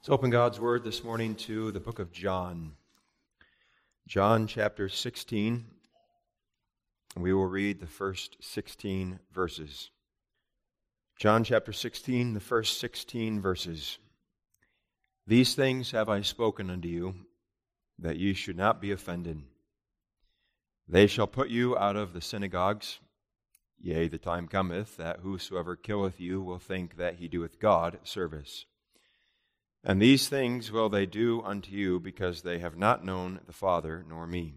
Let's open God's Word this morning to the book of John. John chapter 16. We will read the first 16 verses. John chapter 16, the first 16 verses. These things have I spoken unto you, that ye should not be offended. They shall put you out of the synagogues. Yea, the time cometh that whosoever killeth you will think that he doeth God service. And these things will they do unto you, because they have not known the Father nor me.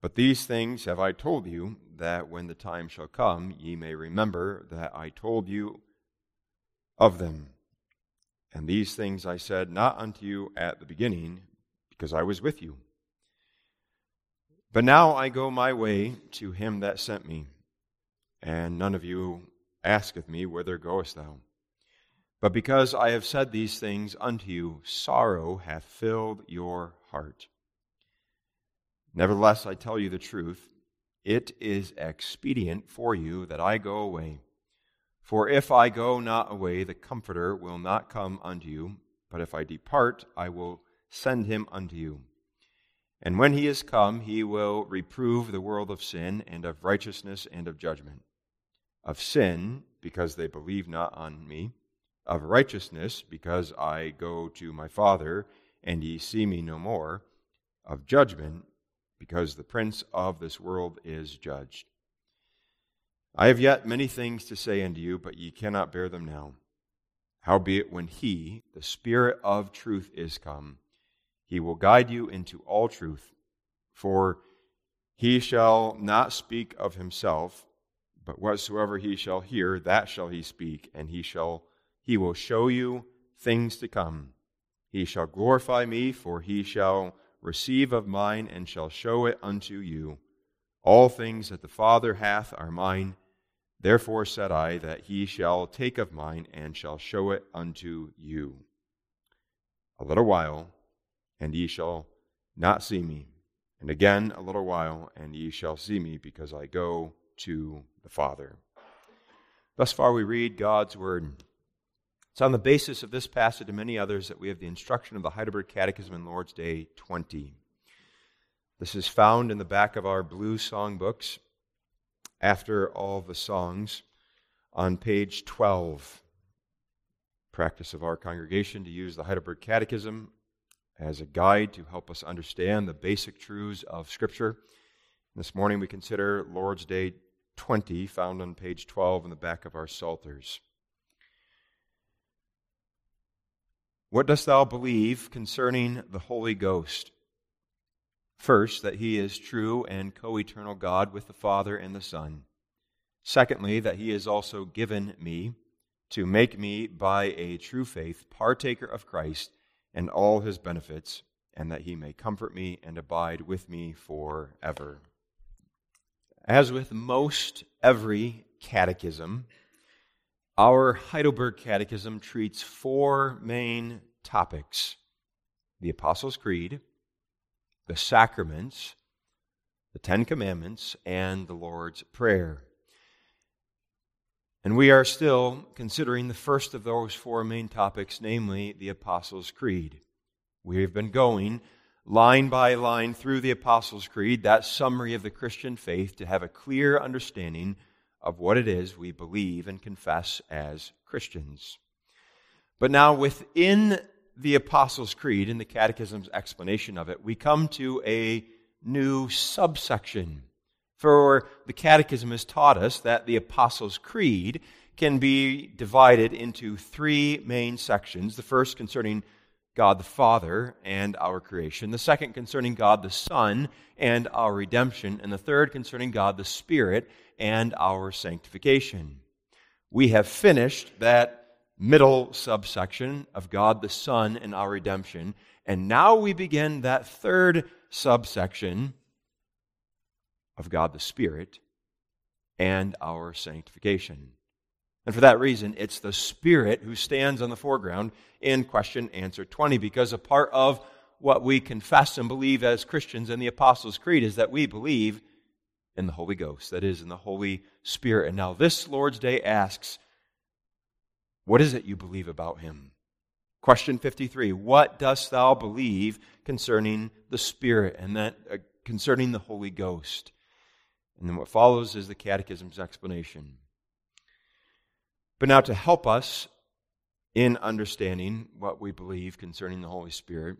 But these things have I told you, that when the time shall come, ye may remember that I told you of them. And these things I said not unto you at the beginning, because I was with you. But now I go my way to him that sent me, and none of you asketh me, Whither goest thou? But because I have said these things unto you, sorrow hath filled your heart. Nevertheless, I tell you the truth. It is expedient for you that I go away. For if I go not away, the Comforter will not come unto you. But if I depart, I will send him unto you. And when he is come, he will reprove the world of sin, and of righteousness, and of judgment. Of sin, because they believe not on me of righteousness, because I go to my Father, and ye see me no more, of judgment, because the prince of this world is judged. I have yet many things to say unto you, but ye cannot bear them now. Howbeit, when he, the Spirit of truth, is come, he will guide you into all truth. For he shall not speak of himself, but whatsoever he shall hear, that shall he speak, and he shall he will show you things to come. He shall glorify me, for he shall receive of mine and shall show it unto you. All things that the Father hath are mine. Therefore said I that he shall take of mine and shall show it unto you. A little while, and ye shall not see me. And again a little while, and ye shall see me, because I go to the Father. Thus far we read God's word. It's on the basis of this passage and many others that we have the instruction of the Heidelberg Catechism in Lord's Day 20. This is found in the back of our blue songbooks after all the songs on page 12. Practice of our congregation to use the Heidelberg Catechism as a guide to help us understand the basic truths of Scripture. This morning we consider Lord's Day 20, found on page 12 in the back of our Psalters. What dost thou believe concerning the Holy Ghost? First, that he is true and co eternal God with the Father and the Son. Secondly, that he is also given me to make me by a true faith partaker of Christ and all his benefits, and that he may comfort me and abide with me forever. As with most every catechism, our Heidelberg Catechism treats four main topics the Apostles' Creed, the sacraments, the Ten Commandments, and the Lord's Prayer. And we are still considering the first of those four main topics, namely the Apostles' Creed. We have been going line by line through the Apostles' Creed, that summary of the Christian faith, to have a clear understanding of what it is we believe and confess as Christians. But now, within the Apostles' Creed, in the Catechism's explanation of it, we come to a new subsection. For the Catechism has taught us that the Apostles' Creed can be divided into three main sections. The first concerning God the Father and our creation, the second concerning God the Son and our redemption, and the third concerning God the Spirit and our sanctification. We have finished that middle subsection of God the Son and our redemption, and now we begin that third subsection of God the Spirit and our sanctification. And for that reason, it's the Spirit who stands on the foreground in question answer 20, because a part of what we confess and believe as Christians in the Apostles' Creed is that we believe in the Holy Ghost, that is, in the Holy Spirit. And now this Lord's Day asks, What is it you believe about Him? Question 53 What dost thou believe concerning the Spirit and that uh, concerning the Holy Ghost? And then what follows is the Catechism's explanation. But now, to help us in understanding what we believe concerning the Holy Spirit,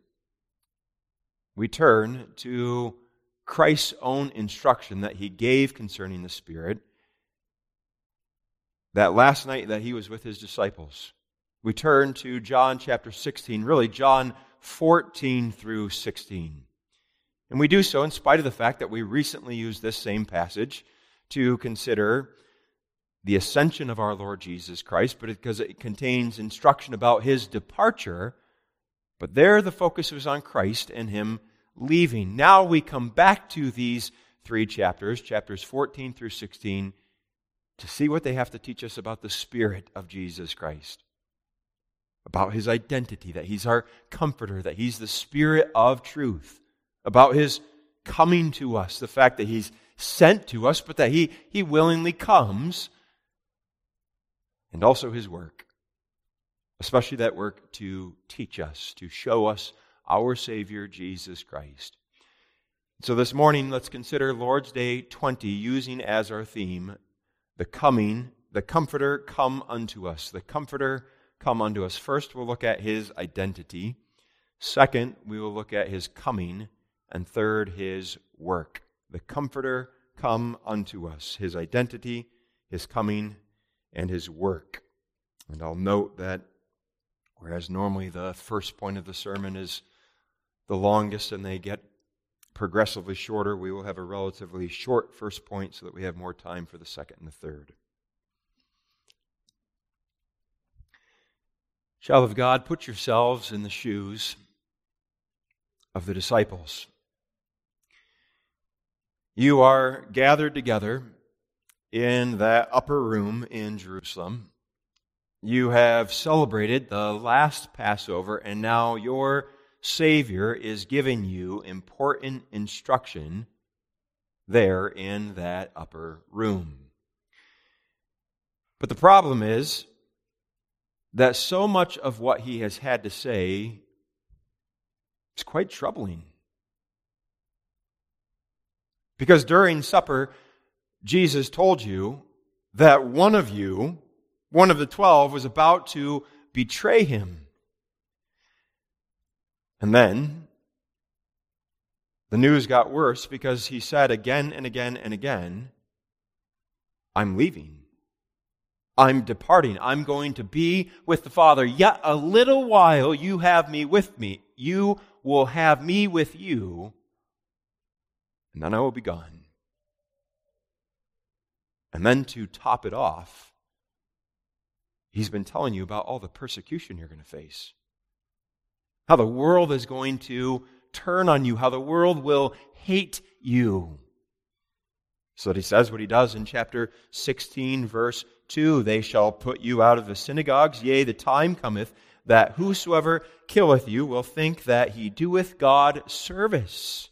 we turn to Christ's own instruction that he gave concerning the Spirit that last night that he was with his disciples. We turn to John chapter 16, really John 14 through 16. And we do so in spite of the fact that we recently used this same passage to consider the ascension of our Lord Jesus Christ, but because it contains instruction about his departure. But there the focus was on Christ and him leaving. Now we come back to these three chapters, chapters 14 through 16, to see what they have to teach us about the Spirit of Jesus Christ, about his identity, that he's our comforter, that he's the Spirit of truth, about his coming to us, the fact that he's sent to us, but that he, he willingly comes, and also his work, especially that work to teach us, to show us our Savior, Jesus Christ. So this morning, let's consider Lord's Day 20 using as our theme the coming, the Comforter come unto us. The Comforter come unto us. First, we'll look at his identity. Second, we will look at his coming. And third, his work. The Comforter come unto us. His identity, his coming, and his work. And I'll note that whereas normally the first point of the sermon is the longest and they get progressively shorter, we will have a relatively short first point so that we have more time for the second and the third. Child of God, put yourselves in the shoes of the disciples. You are gathered together in that upper room in Jerusalem. You have celebrated the last Passover, and now your Savior is giving you important instruction there in that upper room. But the problem is that so much of what he has had to say is quite troubling. Because during supper, Jesus told you that one of you, one of the twelve, was about to betray him. And then the news got worse because he said again and again and again, I'm leaving. I'm departing. I'm going to be with the Father. Yet a little while you have me with me. You will have me with you, and then I will be gone. And then to top it off, he's been telling you about all the persecution you're going to face how the world is going to turn on you, how the world will hate you. So that he says what he does in chapter 16, verse 2 They shall put you out of the synagogues, yea, the time cometh that whosoever killeth you will think that he doeth God service.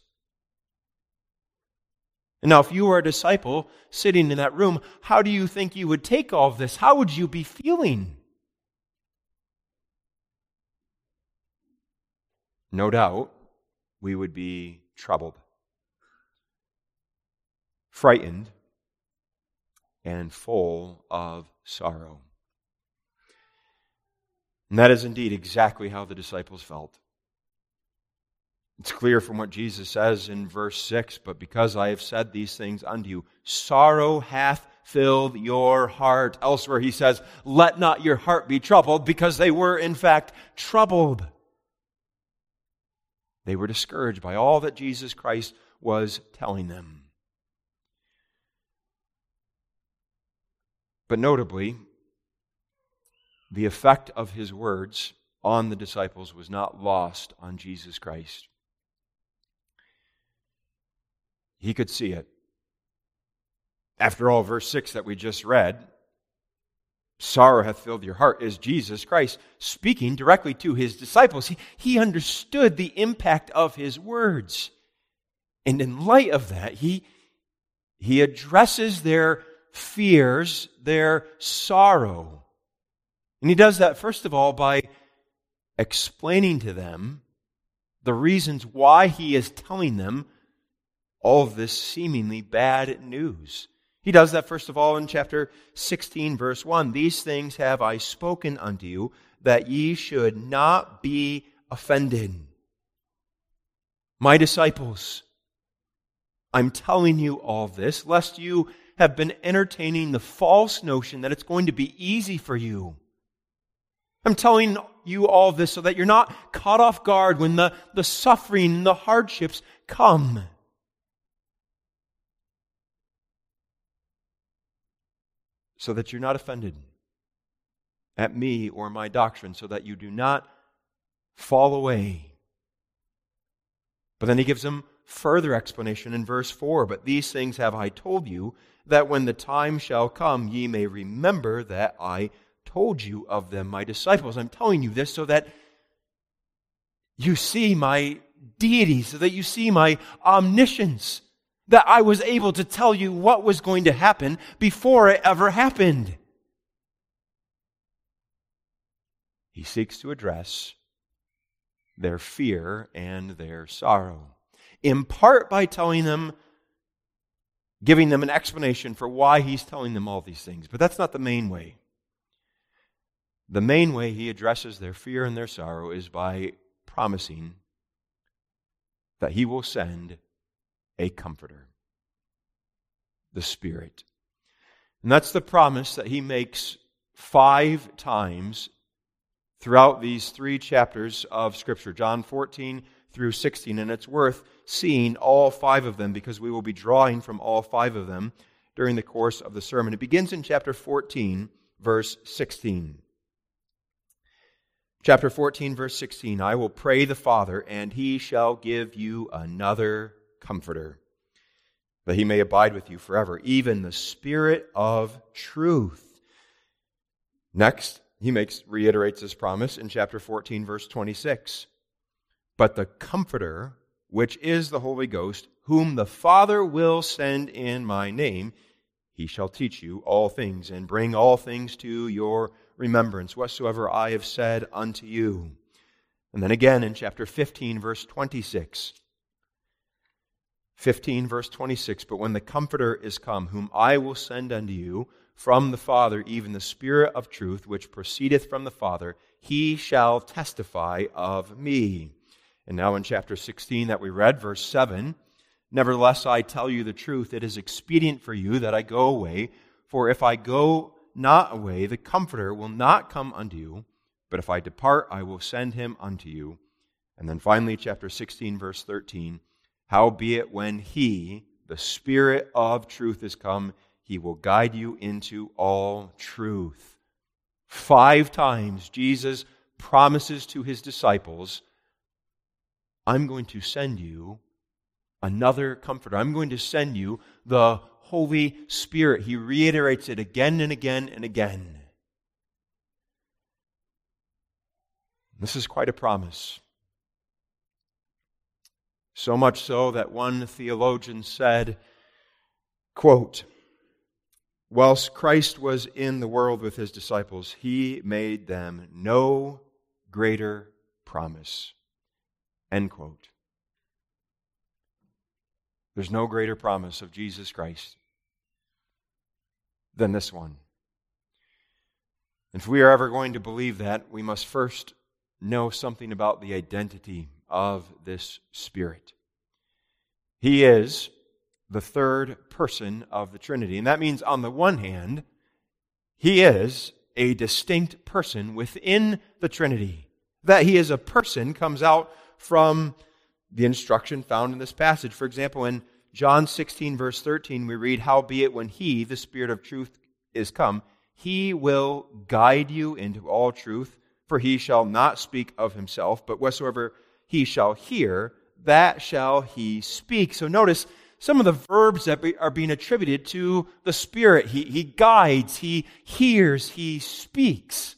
And now, if you were a disciple sitting in that room, how do you think you would take all of this? How would you be feeling? no doubt we would be troubled, frightened, and full of sorrow. And that is indeed exactly how the disciples felt. It's clear from what Jesus says in verse 6 But because I have said these things unto you, sorrow hath filled your heart. Elsewhere he says, Let not your heart be troubled, because they were in fact troubled. They were discouraged by all that Jesus Christ was telling them. But notably, the effect of his words on the disciples was not lost on Jesus Christ. He could see it. After all, verse 6 that we just read sorrow hath filled your heart is Jesus Christ speaking directly to his disciples. He, he understood the impact of his words. And in light of that, he, he addresses their fears, their sorrow. And he does that, first of all, by explaining to them the reasons why he is telling them all of this seemingly bad news. He does that, first of all, in chapter 16, verse 1. These things have I spoken unto you, that ye should not be offended. My disciples, I'm telling you all this, lest you have been entertaining the false notion that it's going to be easy for you. I'm telling you all this so that you're not caught off guard when the, the suffering and the hardships come. So that you're not offended at me or my doctrine, so that you do not fall away. But then he gives them further explanation in verse 4 But these things have I told you, that when the time shall come, ye may remember that I told you of them, my disciples. I'm telling you this so that you see my deity, so that you see my omniscience, that I was able to tell you what was going to happen before it ever happened. He seeks to address their fear and their sorrow in part by telling them, giving them an explanation for why he's telling them all these things. But that's not the main way. The main way he addresses their fear and their sorrow is by promising that he will send a comforter, the Spirit. And that's the promise that he makes five times throughout these three chapters of Scripture John 14 through 16. And it's worth seeing all five of them because we will be drawing from all five of them during the course of the sermon. It begins in chapter 14, verse 16. Chapter 14, verse 16 I will pray the Father, and he shall give you another comforter, that he may abide with you forever, even the Spirit of truth. Next, he makes reiterates this promise in chapter 14, verse 26. But the Comforter, which is the Holy Ghost, whom the Father will send in my name, he shall teach you all things and bring all things to your remembrance, whatsoever I have said unto you. And then again in chapter 15, verse 26. 15, verse 26. But when the Comforter is come, whom I will send unto you from the Father, even the Spirit of truth, which proceedeth from the Father, he shall testify of me. And now in chapter 16 that we read, verse 7 Nevertheless, I tell you the truth, it is expedient for you that I go away, for if I go not away, the Comforter will not come unto you, but if I depart, I will send him unto you. And then finally, chapter 16, verse 13 Howbeit, when he, the Spirit of truth, is come, he will guide you into all truth. Five times Jesus promises to his disciples I'm going to send you another comforter. I'm going to send you the Holy Spirit. He reiterates it again and again and again. This is quite a promise. So much so that one theologian said, quote, Whilst Christ was in the world with his disciples, he made them no greater promise End quote. There's no greater promise of Jesus Christ than this one. If we are ever going to believe that, we must first know something about the identity of this Spirit. He is the third person of the Trinity. And that means, on the one hand, he is a distinct person within the Trinity. That he is a person comes out from the instruction found in this passage. For example, in John 16, verse 13, we read, Howbeit, when He, the Spirit of truth, is come, He will guide you into all truth, for He shall not speak of Himself, but whatsoever He shall hear, that shall He speak. So notice some of the verbs that are being attributed to the Spirit. He, he guides, He hears, He speaks.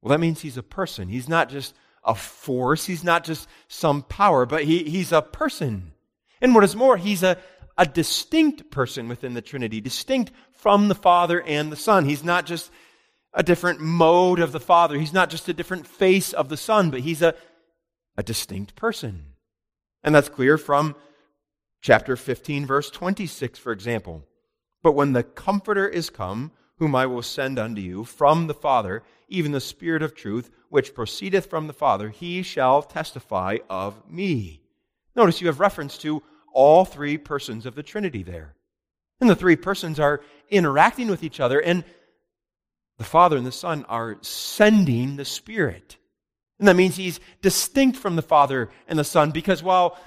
Well, that means He's a person. He's not just a force. He's not just some power, but he, he's a person. And what is more, he's a, a distinct person within the Trinity, distinct from the Father and the Son. He's not just a different mode of the Father. He's not just a different face of the Son, but he's a, a distinct person. And that's clear from chapter 15, verse 26, for example. But when the Comforter is come, whom I will send unto you from the Father, even the Spirit of truth, which proceedeth from the Father, he shall testify of me. Notice you have reference to all three persons of the Trinity there. And the three persons are interacting with each other, and the Father and the Son are sending the Spirit. And that means he's distinct from the Father and the Son because while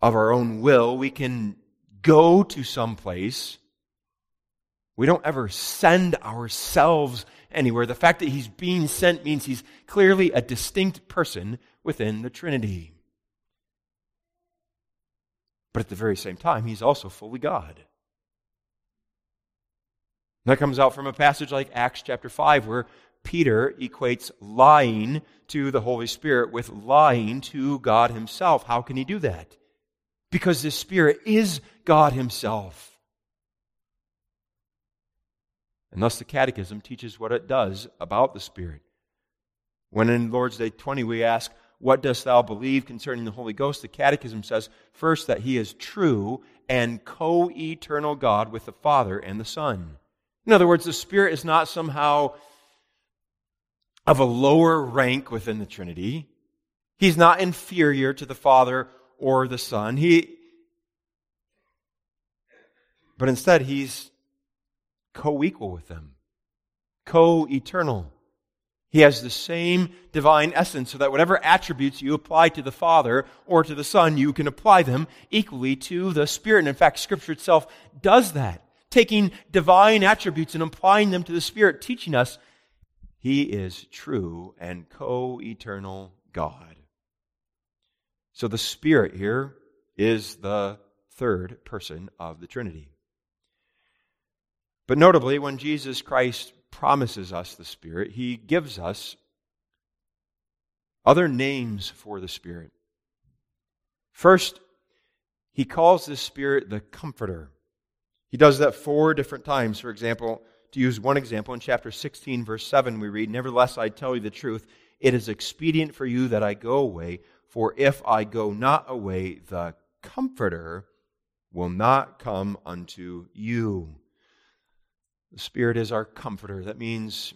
of our own will we can go to some place, we don't ever send ourselves anywhere. The fact that he's being sent means he's clearly a distinct person within the Trinity. But at the very same time, he's also fully God. That comes out from a passage like Acts chapter 5, where Peter equates lying to the Holy Spirit with lying to God Himself. How can he do that? Because the Spirit is God Himself. And thus the Catechism teaches what it does about the Spirit. When in Lord's Day 20 we ask, What dost thou believe concerning the Holy Ghost? the Catechism says, first, that he is true and co eternal God with the Father and the Son. In other words, the Spirit is not somehow of a lower rank within the Trinity. He's not inferior to the Father or the Son. He, but instead, he's co equal with them, co eternal. He has the same divine essence, so that whatever attributes you apply to the Father or to the Son, you can apply them equally to the Spirit. And in fact, Scripture itself does that, taking divine attributes and applying them to the Spirit, teaching us He is true and co eternal God. So the Spirit here is the third person of the Trinity. But notably, when Jesus Christ promises us the Spirit, he gives us other names for the Spirit. First, he calls the Spirit the Comforter. He does that four different times. For example, to use one example, in chapter 16, verse 7, we read, Nevertheless, I tell you the truth, it is expedient for you that I go away, for if I go not away, the Comforter will not come unto you. The Spirit is our comforter. That means,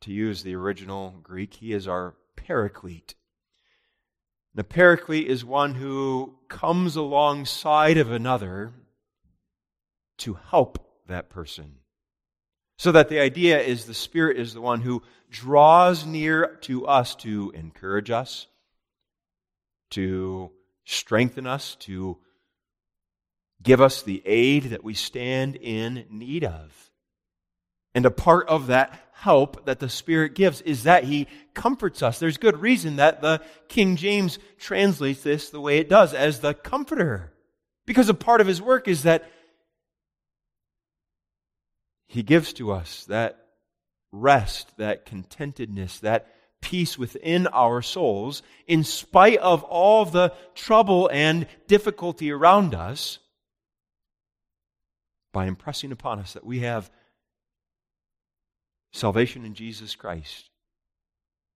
to use the original Greek, He is our paraclete. The paraclete is one who comes alongside of another to help that person. So that the idea is the Spirit is the one who draws near to us to encourage us, to strengthen us, to give us the aid that we stand in need of. And a part of that help that the Spirit gives is that He comforts us. There's good reason that the King James translates this the way it does, as the comforter. Because a part of His work is that He gives to us that rest, that contentedness, that peace within our souls, in spite of all the trouble and difficulty around us, by impressing upon us that we have salvation in Jesus Christ.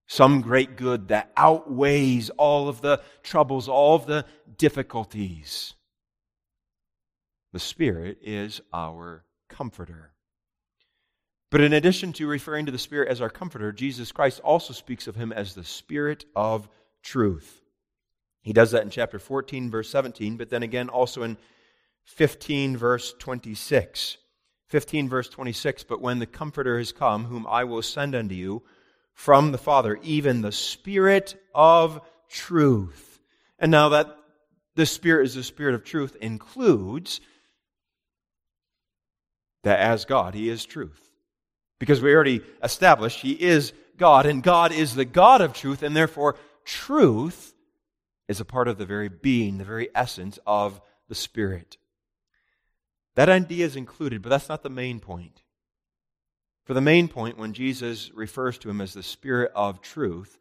Some great good that outweighs all of the troubles, all of the difficulties. The Spirit is our comforter. But in addition to referring to the Spirit as our comforter, Jesus Christ also speaks of him as the Spirit of truth. He does that in chapter 14, verse 17, but then again also in 15, verse 26. 15, verse 26 But when the Comforter has come, whom I will send unto you from the Father, even the Spirit of truth. And now that the Spirit is the Spirit of truth includes that as God, He is truth. Because we already established He is God, and God is the God of truth, and therefore truth is a part of the very being, the very essence of the Spirit. That idea is included, but that's not the main point. For the main point, when Jesus refers to him as the Spirit of truth,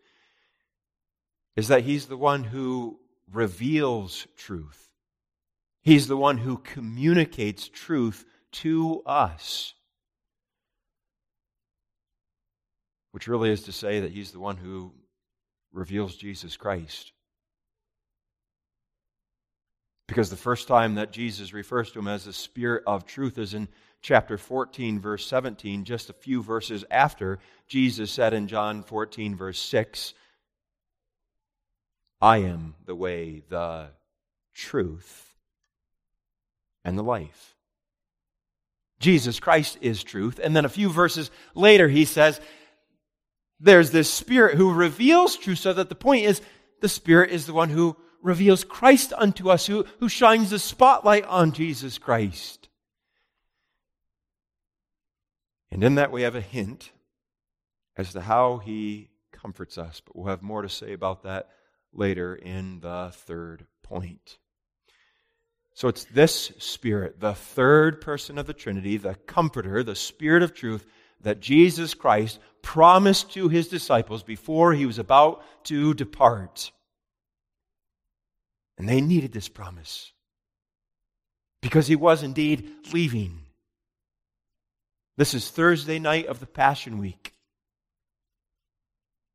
is that he's the one who reveals truth. He's the one who communicates truth to us. Which really is to say that he's the one who reveals Jesus Christ. Because the first time that Jesus refers to him as the Spirit of truth is in chapter 14, verse 17, just a few verses after Jesus said in John 14, verse 6, I am the way, the truth, and the life. Jesus Christ is truth. And then a few verses later, he says, There's this Spirit who reveals truth, so that the point is the Spirit is the one who reveals Christ unto us, who, who shines the spotlight on Jesus Christ. And in that, we have a hint as to how he comforts us. But we'll have more to say about that later in the third point. So it's this Spirit, the third person of the Trinity, the Comforter, the Spirit of truth, that Jesus Christ promised to his disciples before he was about to depart. And they needed this promise because he was indeed leaving. This is Thursday night of the Passion Week,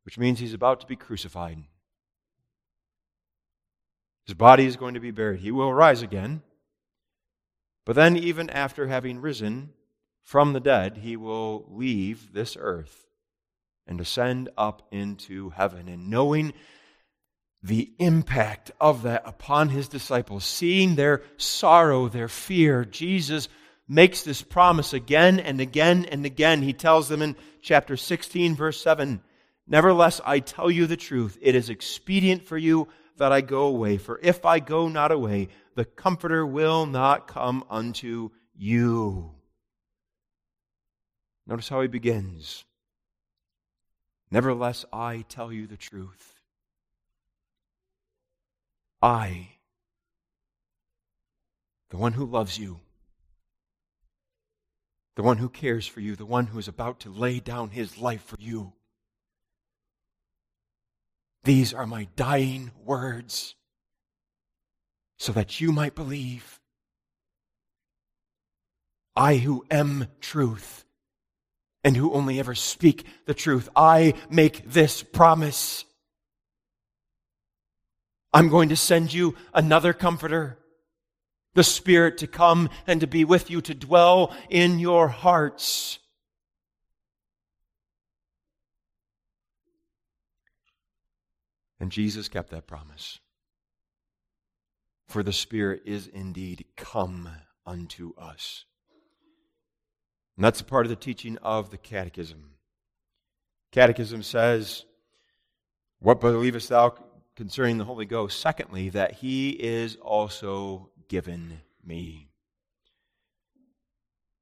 which means he's about to be crucified. His body is going to be buried. He will rise again. But then, even after having risen from the dead, he will leave this earth and ascend up into heaven. And knowing the impact of that upon his disciples, seeing their sorrow, their fear, Jesus makes this promise again and again and again. He tells them in chapter 16, verse 7 Nevertheless, I tell you the truth, it is expedient for you that I go away. For if I go not away, the Comforter will not come unto you. Notice how he begins. Nevertheless, I tell you the truth. I, the one who loves you, the one who cares for you, the one who is about to lay down his life for you, these are my dying words so that you might believe. I who am truth and who only ever speak the truth, I make this promise. I'm going to send you another comforter, the Spirit to come and to be with you, to dwell in your hearts. And Jesus kept that promise. For the Spirit is indeed come unto us. And that's a part of the teaching of the Catechism. Catechism says, What believest thou concerning the Holy Ghost? Secondly, that he is also given me.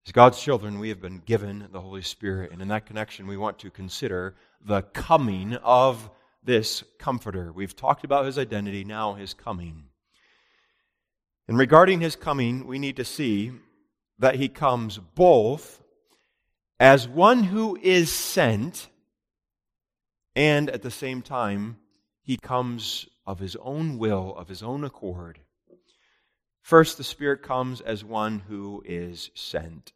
As God's children, we have been given the Holy Spirit. And in that connection, we want to consider the coming of this comforter. We've talked about his identity, now his coming. And regarding his coming, we need to see that he comes both as one who is sent, and at the same time, he comes of his own will, of his own accord. First, the Spirit comes as one who is sent.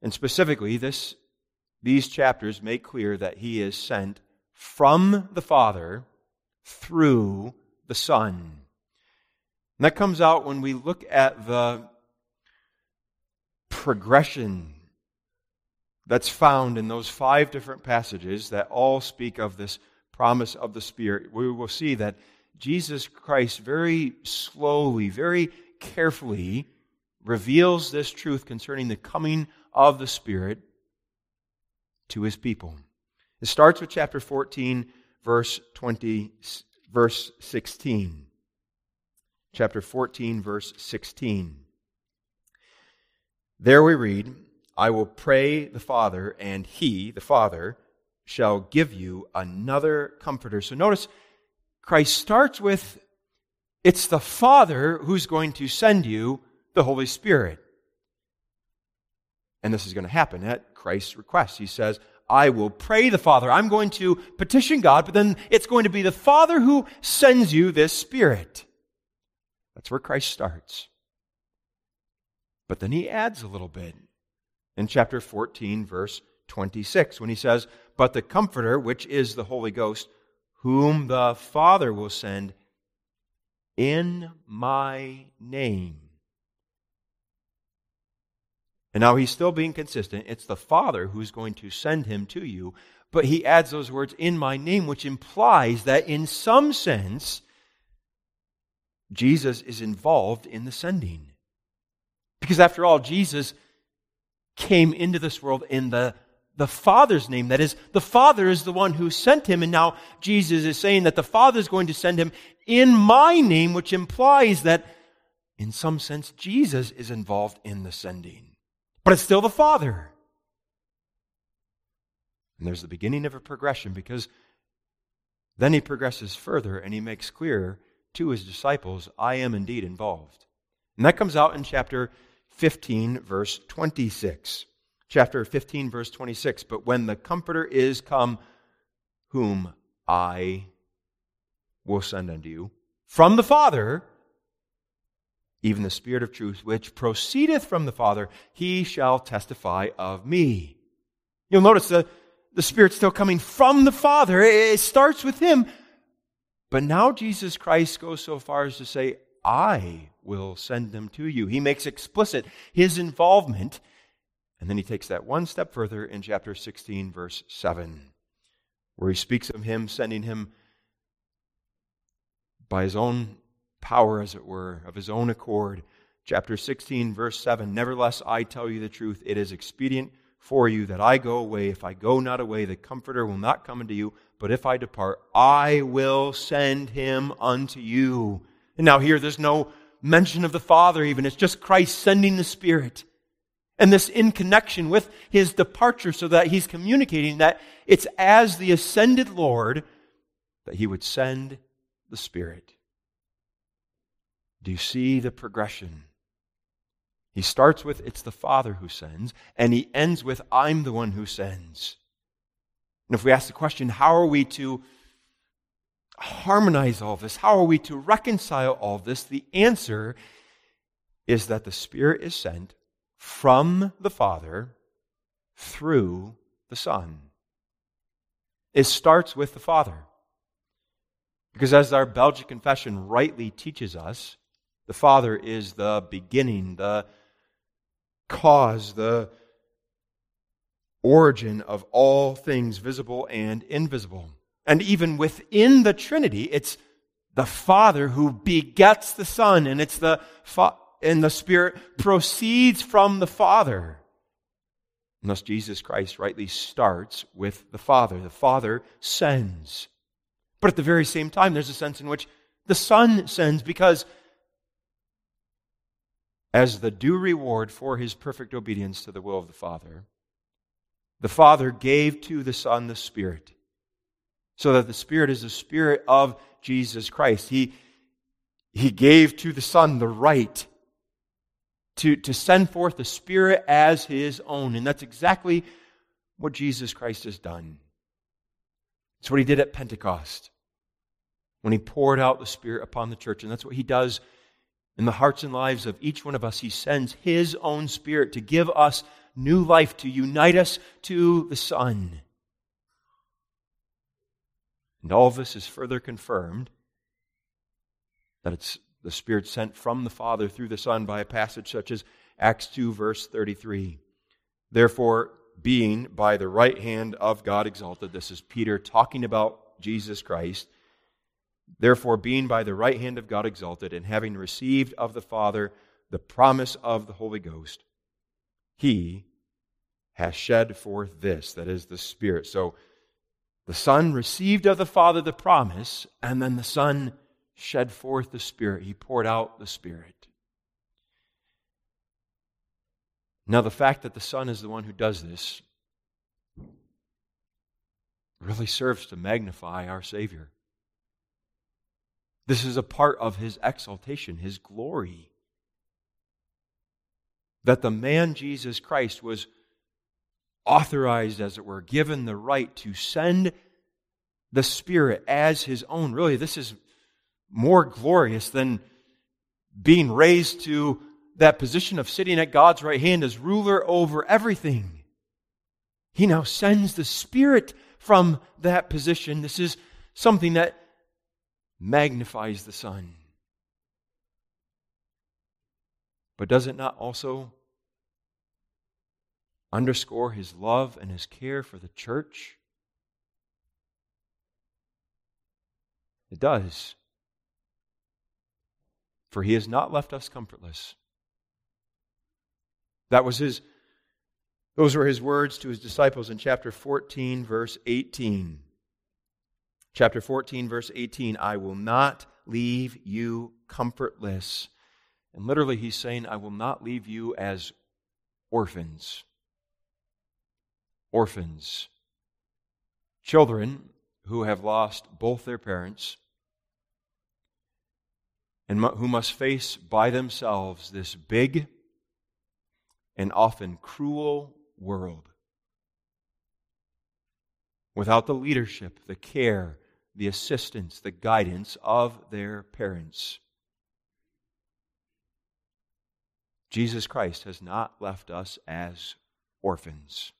And specifically, this, these chapters make clear that he is sent from the Father through the Son. And that comes out when we look at the progression that's found in those five different passages that all speak of this promise of the Spirit. We will see that Jesus Christ very slowly, very carefully reveals this truth concerning the coming of the Spirit to his people. It starts with chapter 14, verse 20, verse 16. Chapter 14, verse 16. There we read, I will pray the Father, and he, the Father, shall give you another comforter. So notice, Christ starts with, it's the Father who's going to send you the Holy Spirit. And this is going to happen at Christ's request. He says, I will pray the Father. I'm going to petition God, but then it's going to be the Father who sends you this Spirit. That's where Christ starts. But then he adds a little bit in chapter 14, verse 26 when he says, But the Comforter, which is the Holy Ghost, whom the Father will send in my name. And now he's still being consistent. It's the Father who's going to send him to you. But he adds those words, in my name, which implies that in some sense, Jesus is involved in the sending. Because after all, Jesus came into this world in the, the Father's name. That is, the Father is the one who sent him, and now Jesus is saying that the Father is going to send him in my name, which implies that in some sense Jesus is involved in the sending. But it's still the Father. And there's the beginning of a progression because then he progresses further and he makes clear to his disciples, I am indeed involved. And that comes out in chapter 15, verse 26. Chapter 15, verse 26. But when the Comforter is come, whom I will send unto you from the Father, even the Spirit of truth, which proceedeth from the Father, he shall testify of me. You'll notice the, the Spirit's still coming from the Father. It starts with him. But now Jesus Christ goes so far as to say, I will send them to you. He makes explicit his involvement. And then he takes that one step further in chapter 16, verse 7, where he speaks of him sending him by his own power, as it were, of his own accord. Chapter 16, verse 7 Nevertheless, I tell you the truth, it is expedient for you that I go away. If I go not away, the Comforter will not come unto you, but if I depart, I will send him unto you. And now, here, there's no mention of the Father, even. It's just Christ sending the Spirit. And this in connection with his departure, so that he's communicating that it's as the ascended Lord that he would send the Spirit. Do you see the progression? He starts with, It's the Father who sends, and he ends with, I'm the one who sends. And if we ask the question, how are we to harmonize all this? How are we to reconcile all this? The answer is that the Spirit is sent from the Father through the Son. It starts with the Father. Because as our Belgic confession rightly teaches us, the Father is the beginning, the cause, the origin of all things visible and invisible. And even within the Trinity, it's the Father who begets the Son, and it's the fa- and the Spirit proceeds from the Father. And thus Jesus Christ rightly starts with the Father. The Father sends. But at the very same time, there's a sense in which the Son sends because as the due reward for his perfect obedience to the will of the Father, the Father gave to the Son the Spirit, so that the Spirit is the Spirit of Jesus Christ. He, he gave to the Son the right to, to send forth the Spirit as his own. And that's exactly what Jesus Christ has done. It's what he did at Pentecost when he poured out the Spirit upon the church. And that's what he does in the hearts and lives of each one of us, He sends His own Spirit to give us new life, to unite us to the Son. And all this is further confirmed that it's the Spirit sent from the Father through the Son by a passage such as Acts 2, verse 33. Therefore, being by the right hand of God exalted, this is Peter talking about Jesus Christ Therefore, being by the right hand of God exalted, and having received of the Father the promise of the Holy Ghost, he has shed forth this, that is the Spirit. So the Son received of the Father the promise, and then the Son shed forth the Spirit. He poured out the Spirit. Now, the fact that the Son is the one who does this really serves to magnify our Savior. This is a part of his exaltation, his glory. That the man Jesus Christ was authorized, as it were, given the right to send the Spirit as his own. Really, this is more glorious than being raised to that position of sitting at God's right hand as ruler over everything. He now sends the Spirit from that position. This is something that magnifies the Son. But does it not also underscore his love and his care for the church? It does. For he has not left us comfortless. That was his those were his words to his disciples in chapter 14 verse 18. Chapter 14 verse 18, I will not leave you comfortless. And literally, he's saying, I will not leave you as orphans. Orphans. Children who have lost both their parents and who must face by themselves this big and often cruel world. Without the leadership, the care, the assistance, the guidance of their parents. Jesus Christ has not left us as orphans.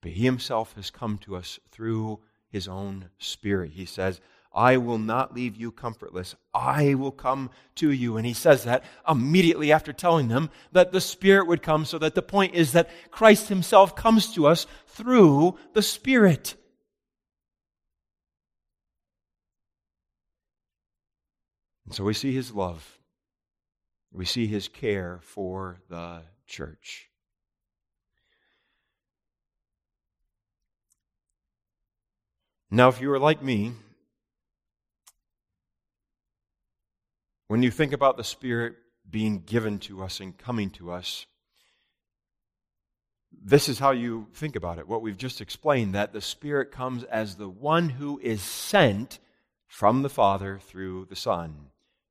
But He Himself has come to us through His own Spirit. He says, I will not leave you comfortless. I will come to you. And he says that immediately after telling them that the Spirit would come, so that the point is that Christ himself comes to us through the Spirit. And so we see his love we see his care for the church. Now, if you are like me, when you think about the Spirit being given to us and coming to us, this is how you think about it. What we've just explained that the Spirit comes as the one who is sent from the Father through the Son.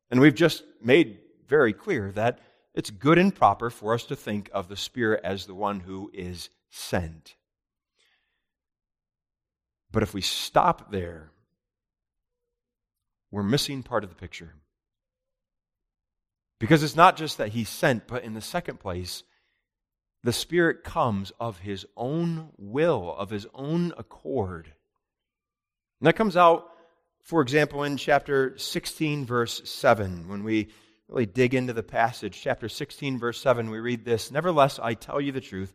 And we've just made very clear that it's good and proper for us to think of the Spirit as the one who is sent. But if we stop there, we're missing part of the picture. Because it's not just that he's sent, but in the second place, the Spirit comes of his own will, of his own accord. And that comes out, for example, in chapter 16, verse 7, when we really dig into the passage, chapter 16, verse 7, we read this Nevertheless, I tell you the truth.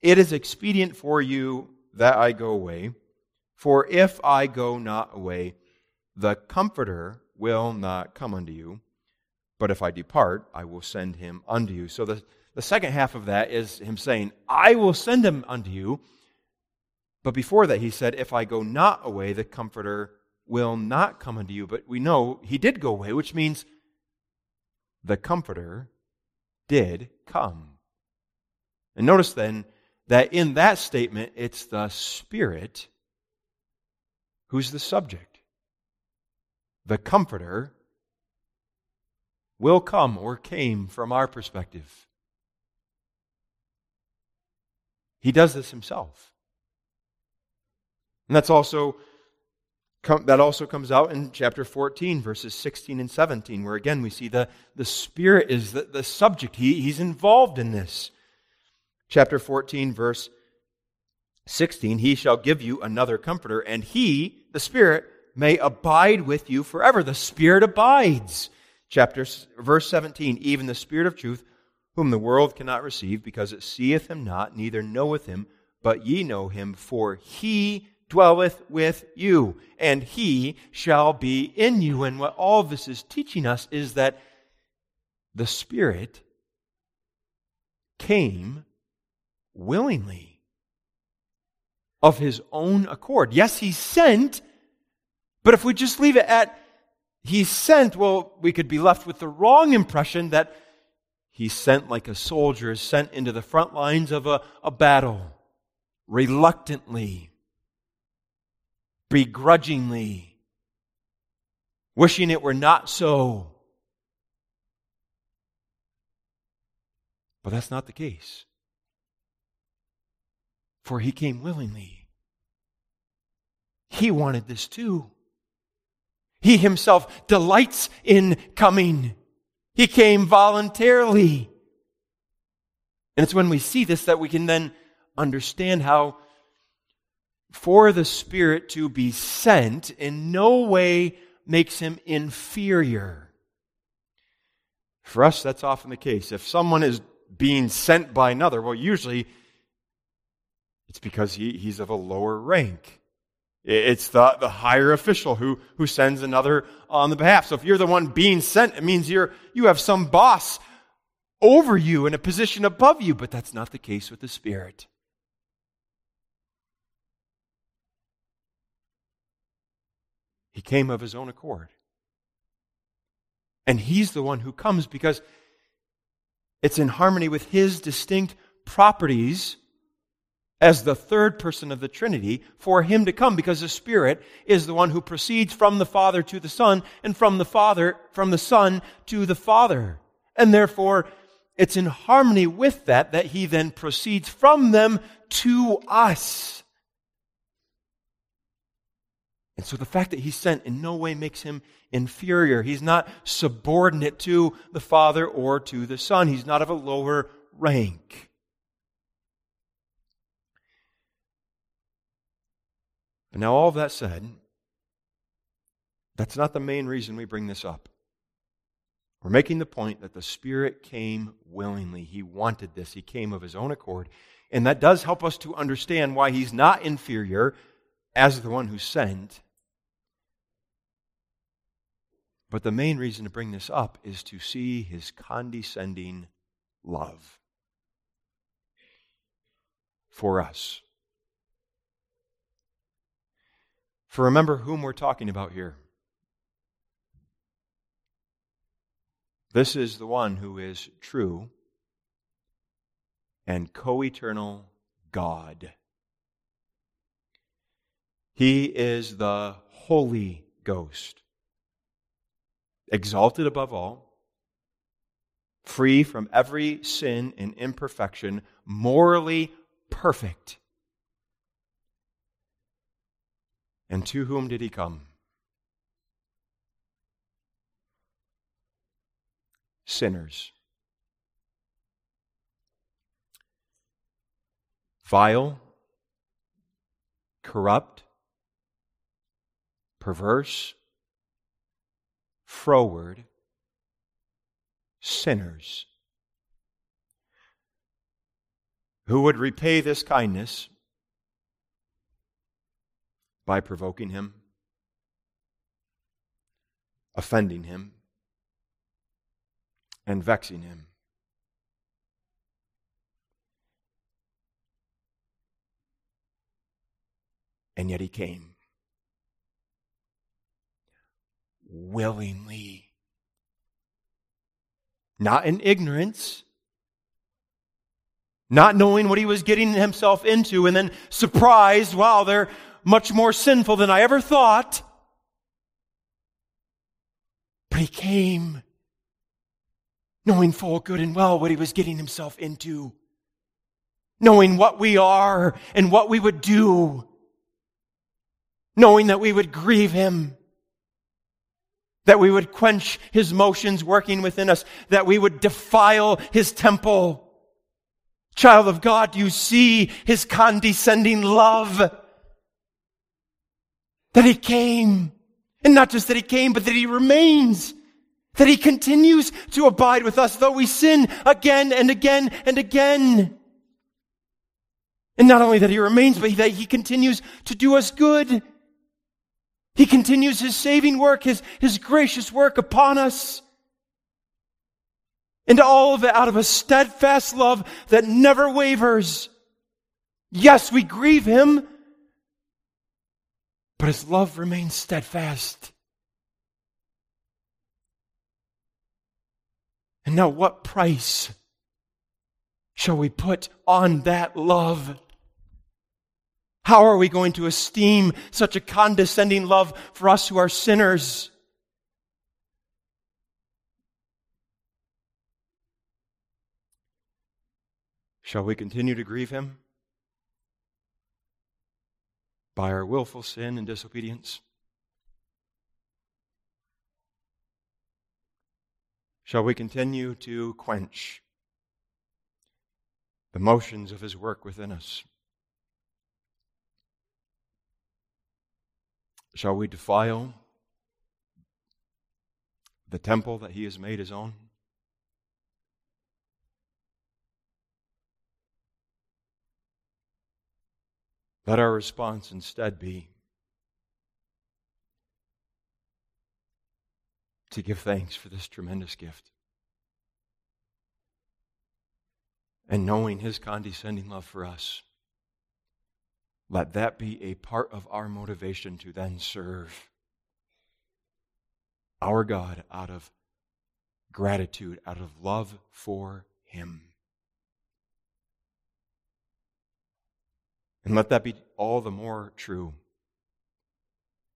It is expedient for you that I go away. For if I go not away, the Comforter will not come unto you. But if I depart, I will send him unto you. So the, the second half of that is him saying, I will send him unto you. But before that, he said, If I go not away, the Comforter will not come unto you. But we know he did go away, which means the Comforter did come. And notice then that in that statement, it's the Spirit who's the subject. The Comforter will come or came from our perspective. He does this himself. And that's also that also comes out in chapter 14, verses 16 and 17, where again we see the, the Spirit is the, the subject. He, he's involved in this. Chapter 14, verse 16 He shall give you another comforter, and He, the Spirit, may abide with you forever. The Spirit abides. Chapter verse 17 Even the Spirit of truth, whom the world cannot receive, because it seeth him not, neither knoweth him, but ye know him, for he dwelleth with you, and he shall be in you. And what all this is teaching us is that the Spirit came willingly of his own accord. Yes, he sent, but if we just leave it at he sent, well, we could be left with the wrong impression that he sent like a soldier is sent into the front lines of a, a battle, reluctantly, begrudgingly, wishing it were not so. But that's not the case. For he came willingly. He wanted this too. He himself delights in coming. He came voluntarily. And it's when we see this that we can then understand how for the Spirit to be sent in no way makes him inferior. For us, that's often the case. If someone is being sent by another, well, usually it's because he, he's of a lower rank. It's the, the higher official who, who sends another on the behalf. So if you're the one being sent, it means you're, you have some boss over you in a position above you, but that's not the case with the Spirit. He came of his own accord. And he's the one who comes because it's in harmony with his distinct properties as the third person of the Trinity for him to come because the Spirit is the one who proceeds from the Father to the Son and from the Father, from the Son to the Father. And therefore, it's in harmony with that that he then proceeds from them to us. And so the fact that he's sent in no way makes him inferior. He's not subordinate to the Father or to the Son. He's not of a lower rank. But now, all of that said, that's not the main reason we bring this up. We're making the point that the Spirit came willingly. He wanted this, He came of His own accord. And that does help us to understand why He's not inferior as the one who sent, but the main reason to bring this up is to see his condescending love for us. For remember whom we're talking about here. This is the one who is true and co eternal God. He is the Holy Ghost exalted above all, free from every sin and imperfection, morally perfect. And to whom did he come? Sinners. Vile, corrupt, perverse, froward. Sinners. Who would repay this kindness by provoking him, offending him, and vexing him. And yet he came. willingly. Not in ignorance, not knowing what he was getting himself into, and then surprised, wow, they're much more sinful than I ever thought. But he came knowing full good and well what he was getting himself into, knowing what we are and what we would do, knowing that we would grieve him that we would quench his motions working within us, that we would defile his temple. Child of God, you see his condescending love. That he came. And not just that he came, but that he remains. That he continues to abide with us, though we sin again and again and again. And not only that he remains, but that he continues to do us good. He continues his saving work, his, his gracious work upon us. And all of it out of a steadfast love that never wavers. Yes, we grieve him, but his love remains steadfast. And now, what price shall we put on that love? How are we going to esteem such a condescending love for us who are sinners? Shall we continue to grieve him by our willful sin and disobedience? Shall we continue to quench the motions of his work within us. Shall we defile the temple that he has made his own? Let our response instead be to give thanks for this tremendous gift. And knowing his condescending love for us, let that be a part of our motivation to then serve our God out of gratitude, out of love for him. And let that be all the more true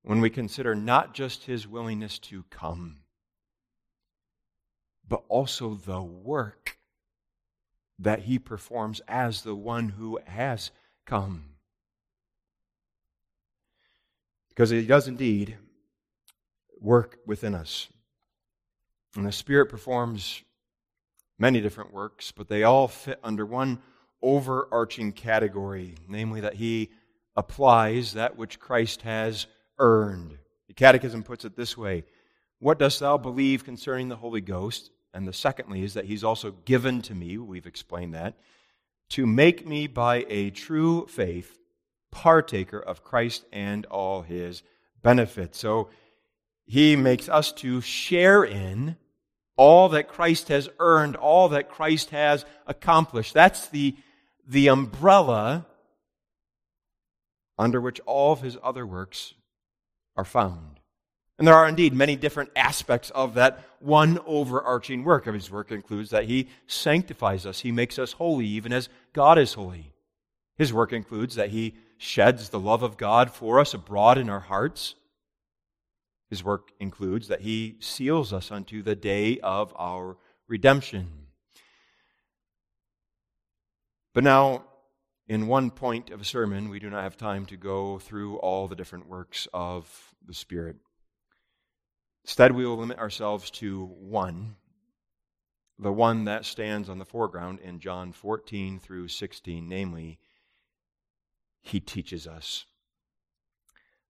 when we consider not just his willingness to come, but also the work that he performs as the one who has come. Because he does indeed work within us. And the Spirit performs many different works, but they all fit under one overarching category, namely that he applies that which Christ has earned. The Catechism puts it this way What dost thou believe concerning the Holy Ghost? And the secondly is that he's also given to me, we've explained that, to make me by a true faith partaker of Christ and all his benefits. So he makes us to share in all that Christ has earned, all that Christ has accomplished. That's the the umbrella under which all of his other works are found. And there are indeed many different aspects of that one overarching work. Of his work includes that he sanctifies us, he makes us holy, even as God is holy. His work includes that he sheds the love of God for us abroad in our hearts. His work includes that he seals us unto the day of our redemption. But now, in one point of a sermon, we do not have time to go through all the different works of the Spirit. Instead, we will limit ourselves to one, the one that stands on the foreground in John 14 through 16, namely, He teaches us.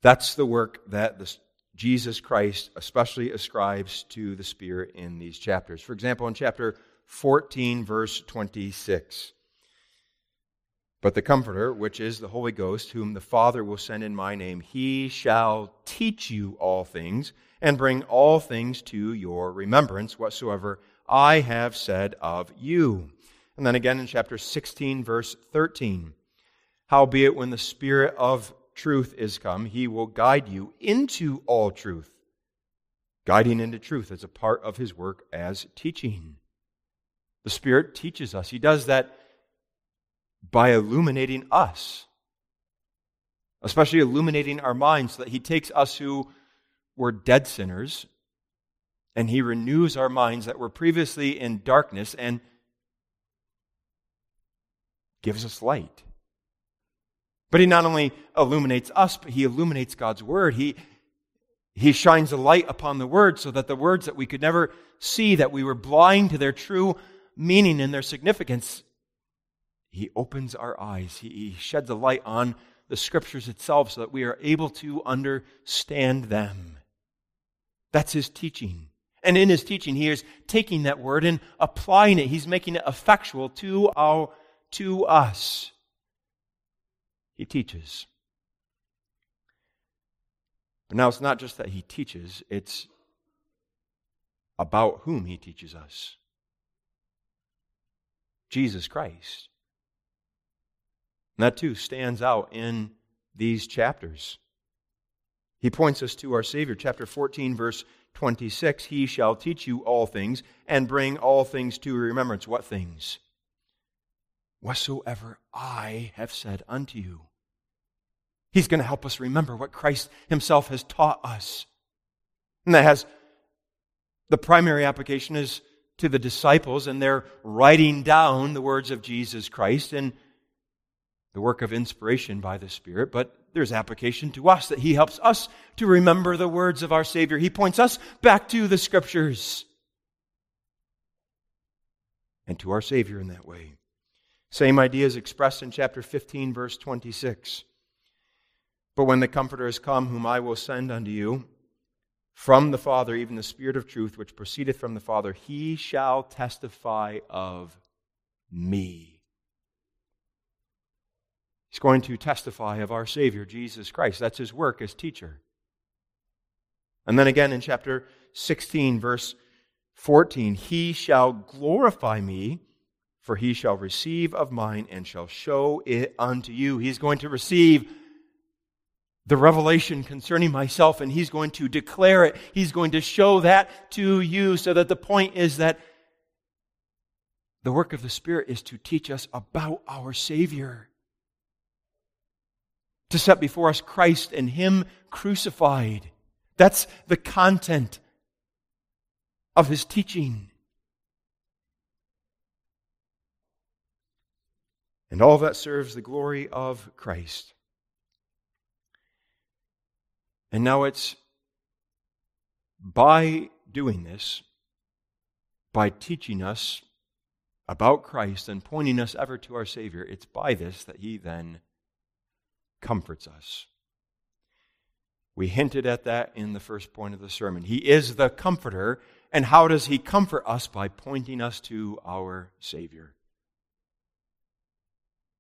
That's the work that the, Jesus Christ especially ascribes to the Spirit in these chapters. For example, in chapter 14, verse 26. But the Comforter, which is the Holy Ghost, whom the Father will send in my name, he shall teach you all things and bring all things to your remembrance, whatsoever I have said of you. And then again in chapter 16, verse 13. Howbeit, when the Spirit of truth is come, he will guide you into all truth. Guiding into truth is a part of his work as teaching. The Spirit teaches us. He does that by illuminating us, especially illuminating our minds, so that He takes us who were dead sinners and He renews our minds that were previously in darkness and gives us light. But He not only illuminates us, but He illuminates God's Word. He, he shines a light upon the Word so that the words that we could never see, that we were blind to their true meaning and their significance, he opens our eyes. He, he sheds a light on the scriptures itself so that we are able to understand them. That's his teaching. And in his teaching, he is taking that word and applying it. He's making it effectual to our to us. He teaches. But now it's not just that he teaches, it's about whom he teaches us. Jesus Christ. And that too stands out in these chapters. He points us to our Savior. Chapter 14, verse 26 He shall teach you all things and bring all things to remembrance. What things? Whatsoever I have said unto you. He's going to help us remember what Christ Himself has taught us. And that has the primary application is to the disciples, and they're writing down the words of Jesus Christ. And the work of inspiration by the Spirit, but there's application to us that He helps us to remember the words of our Savior. He points us back to the Scriptures and to our Savior in that way. Same idea is expressed in chapter 15, verse 26. But when the Comforter is come, whom I will send unto you from the Father, even the Spirit of truth, which proceedeth from the Father, he shall testify of me. He's going to testify of our Savior, Jesus Christ. That's his work as teacher. And then again in chapter 16, verse 14, he shall glorify me, for he shall receive of mine and shall show it unto you. He's going to receive the revelation concerning myself and he's going to declare it. He's going to show that to you so that the point is that the work of the Spirit is to teach us about our Savior, to set before us Christ and Him crucified. That's the content of His teaching. And all that serves the glory of Christ. And now it's by doing this, by teaching us about Christ and pointing us ever to our Savior, it's by this that He then comforts us. We hinted at that in the first point of the sermon. He is the comforter. And how does He comfort us? By pointing us to our Savior.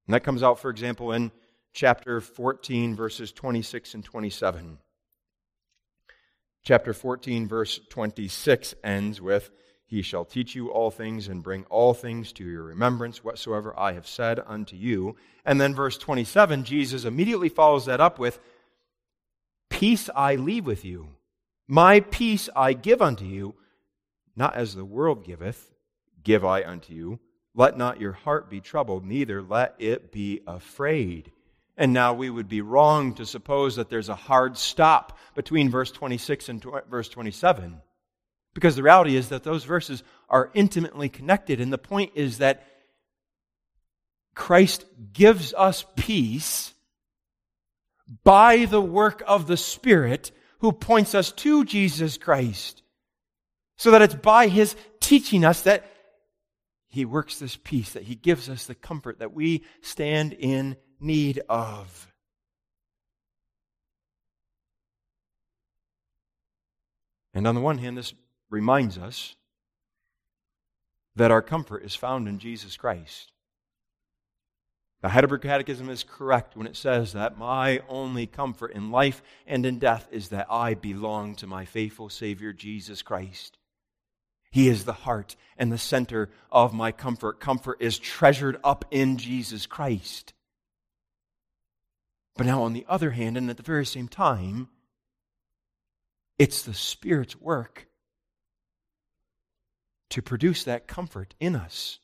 And that comes out, for example, in chapter 14, verses 26 and 27. Chapter 14, verse 26 ends with, He shall teach you all things and bring all things to your remembrance, whatsoever I have said unto you. And then verse 27, Jesus immediately follows that up with, Peace I leave with you. My peace I give unto you, not as the world giveth, give I unto you. Let not your heart be troubled, neither let it be afraid. And now we would be wrong to suppose that there's a hard stop between verse 26 and verse 27. Because the reality is that those verses are intimately connected. And the point is that Christ gives us peace by the work of the Spirit who points us to Jesus Christ. So that it's by his teaching us that he works this peace, that he gives us the comfort that we stand in need of. And on the one hand, this reminds us that our comfort is found in Jesus Christ. The Heidelberg Catechism is correct when it says that my only comfort in life and in death is that I belong to my faithful Savior, Jesus Christ. He is the heart and the center of my comfort. Comfort is treasured up in Jesus Christ. But now, on the other hand, and at the very same time, it's the Spirit's work to produce that comfort in us.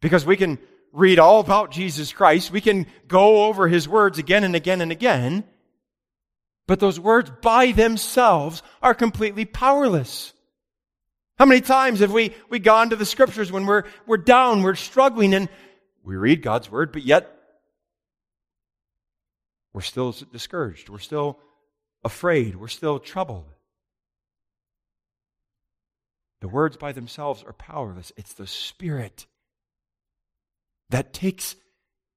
Because we can read all about Jesus Christ, we can go over his words again and again and again, but those words by themselves are completely powerless. How many times have we, we gone to the scriptures when we're, we're down, we're struggling, and we read God's word, but yet we're still discouraged. We're still afraid. We're still troubled. The words by themselves are powerless. It's the Spirit that takes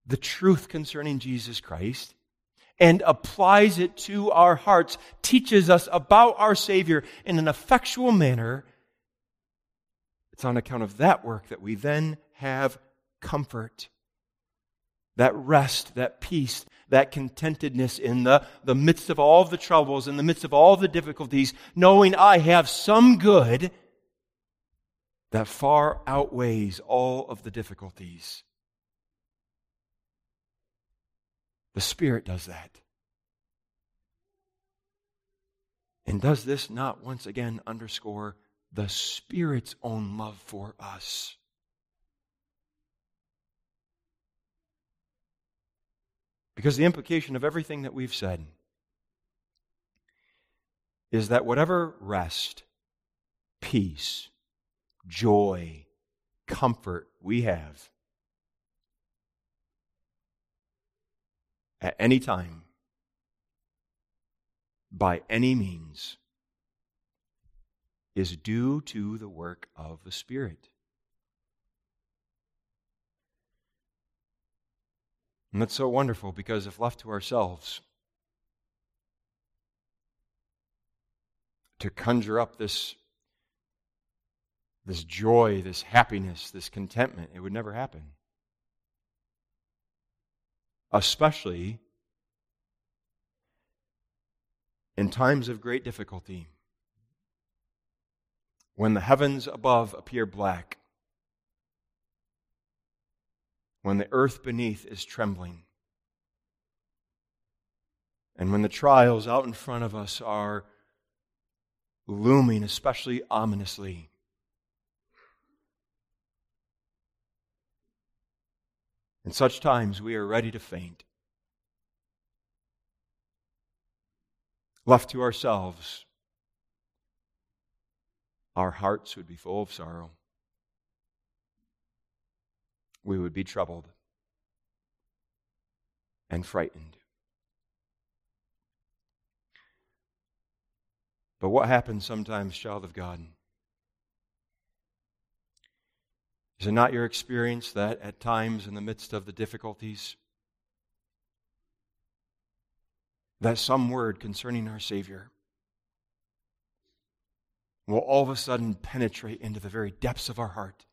the truth concerning Jesus Christ and applies it to our hearts, teaches us about our Savior in an effectual manner. It's on account of that work that we then have comfort, that rest, that peace, that contentedness in the, the midst of all the troubles, in the midst of all the difficulties, knowing I have some good that far outweighs all of the difficulties. The Spirit does that. And does this not once again underscore the Spirit's own love for us? Because the implication of everything that we've said is that whatever rest, peace, joy, comfort we have at any time, by any means, is due to the work of the Spirit. And that's so wonderful because if left to ourselves, to conjure up this this joy, this happiness, this contentment, it would never happen. Especially in times of great difficulty, when the heavens above appear black, when the earth beneath is trembling, and when the trials out in front of us are looming, especially ominously. In such times, we are ready to faint. Left to ourselves, our hearts would be full of sorrow. We would be troubled and frightened. But what happens sometimes, child of God? Is it not your experience that at times in the midst of the difficulties, that some word concerning our Savior will all of a sudden penetrate into the very depths of our heart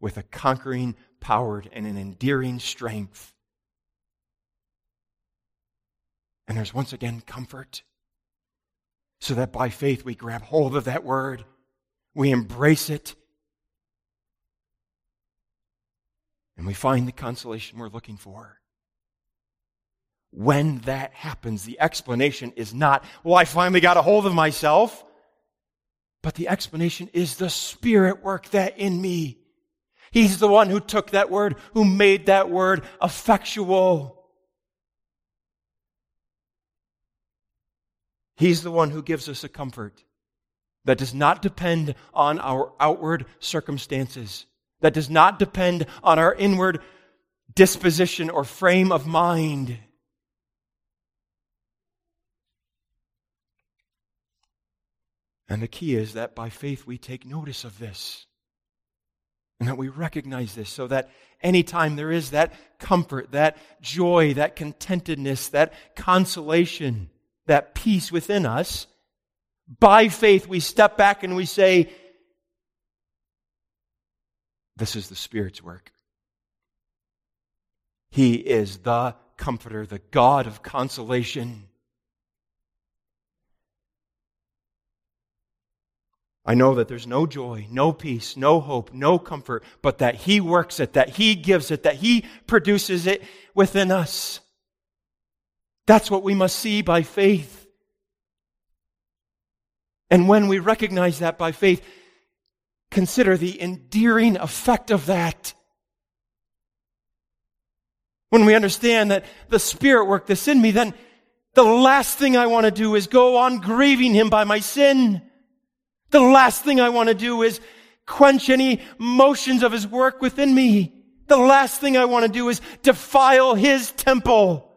with a conquering power and an endearing strength. And there's once again comfort, so that by faith we grab hold of that word, we embrace it, and we find the consolation we're looking for when that happens, the explanation is not, well, I finally got a hold of myself. But the explanation is the Spirit work that in me. He's the one who took that word, who made that word effectual. He's the one who gives us a comfort that does not depend on our outward circumstances, that does not depend on our inward disposition or frame of mind. And the key is that by faith we take notice of this and that we recognize this so that anytime there is that comfort, that joy, that contentedness, that consolation, that peace within us, by faith we step back and we say, This is the Spirit's work. He is the comforter, the God of consolation. I know that there's no joy, no peace, no hope, no comfort, but that He works it, that He gives it, that He produces it within us. That's what we must see by faith. And when we recognize that by faith, consider the endearing effect of that. When we understand that the Spirit worked this in me, then the last thing I want to do is go on grieving Him by my sin. The last thing I want to do is quench any motions of his work within me. The last thing I want to do is defile his temple.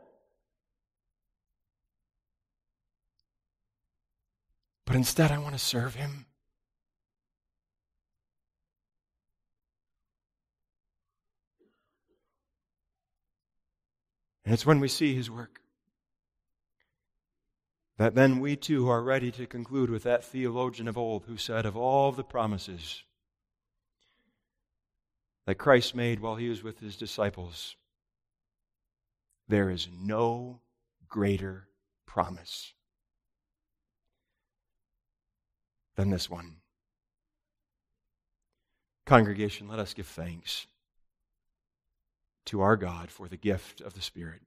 But instead, I want to serve him. And it's when we see his work that then we too are ready to conclude with that theologian of old who said, Of all the promises that Christ made while he was with his disciples, there is no greater promise than this one. Congregation, let us give thanks to our God for the gift of the Spirit.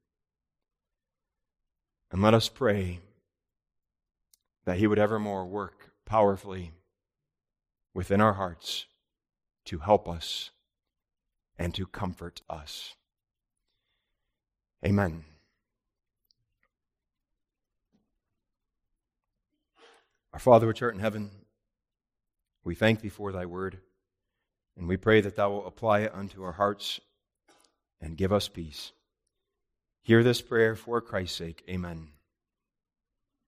And let us pray that He would evermore work powerfully within our hearts to help us and to comfort us. Amen. Our Father which art in heaven, we thank thee for thy word, and we pray that thou wilt apply it unto our hearts and give us peace. Hear this prayer for Christ's sake. Amen.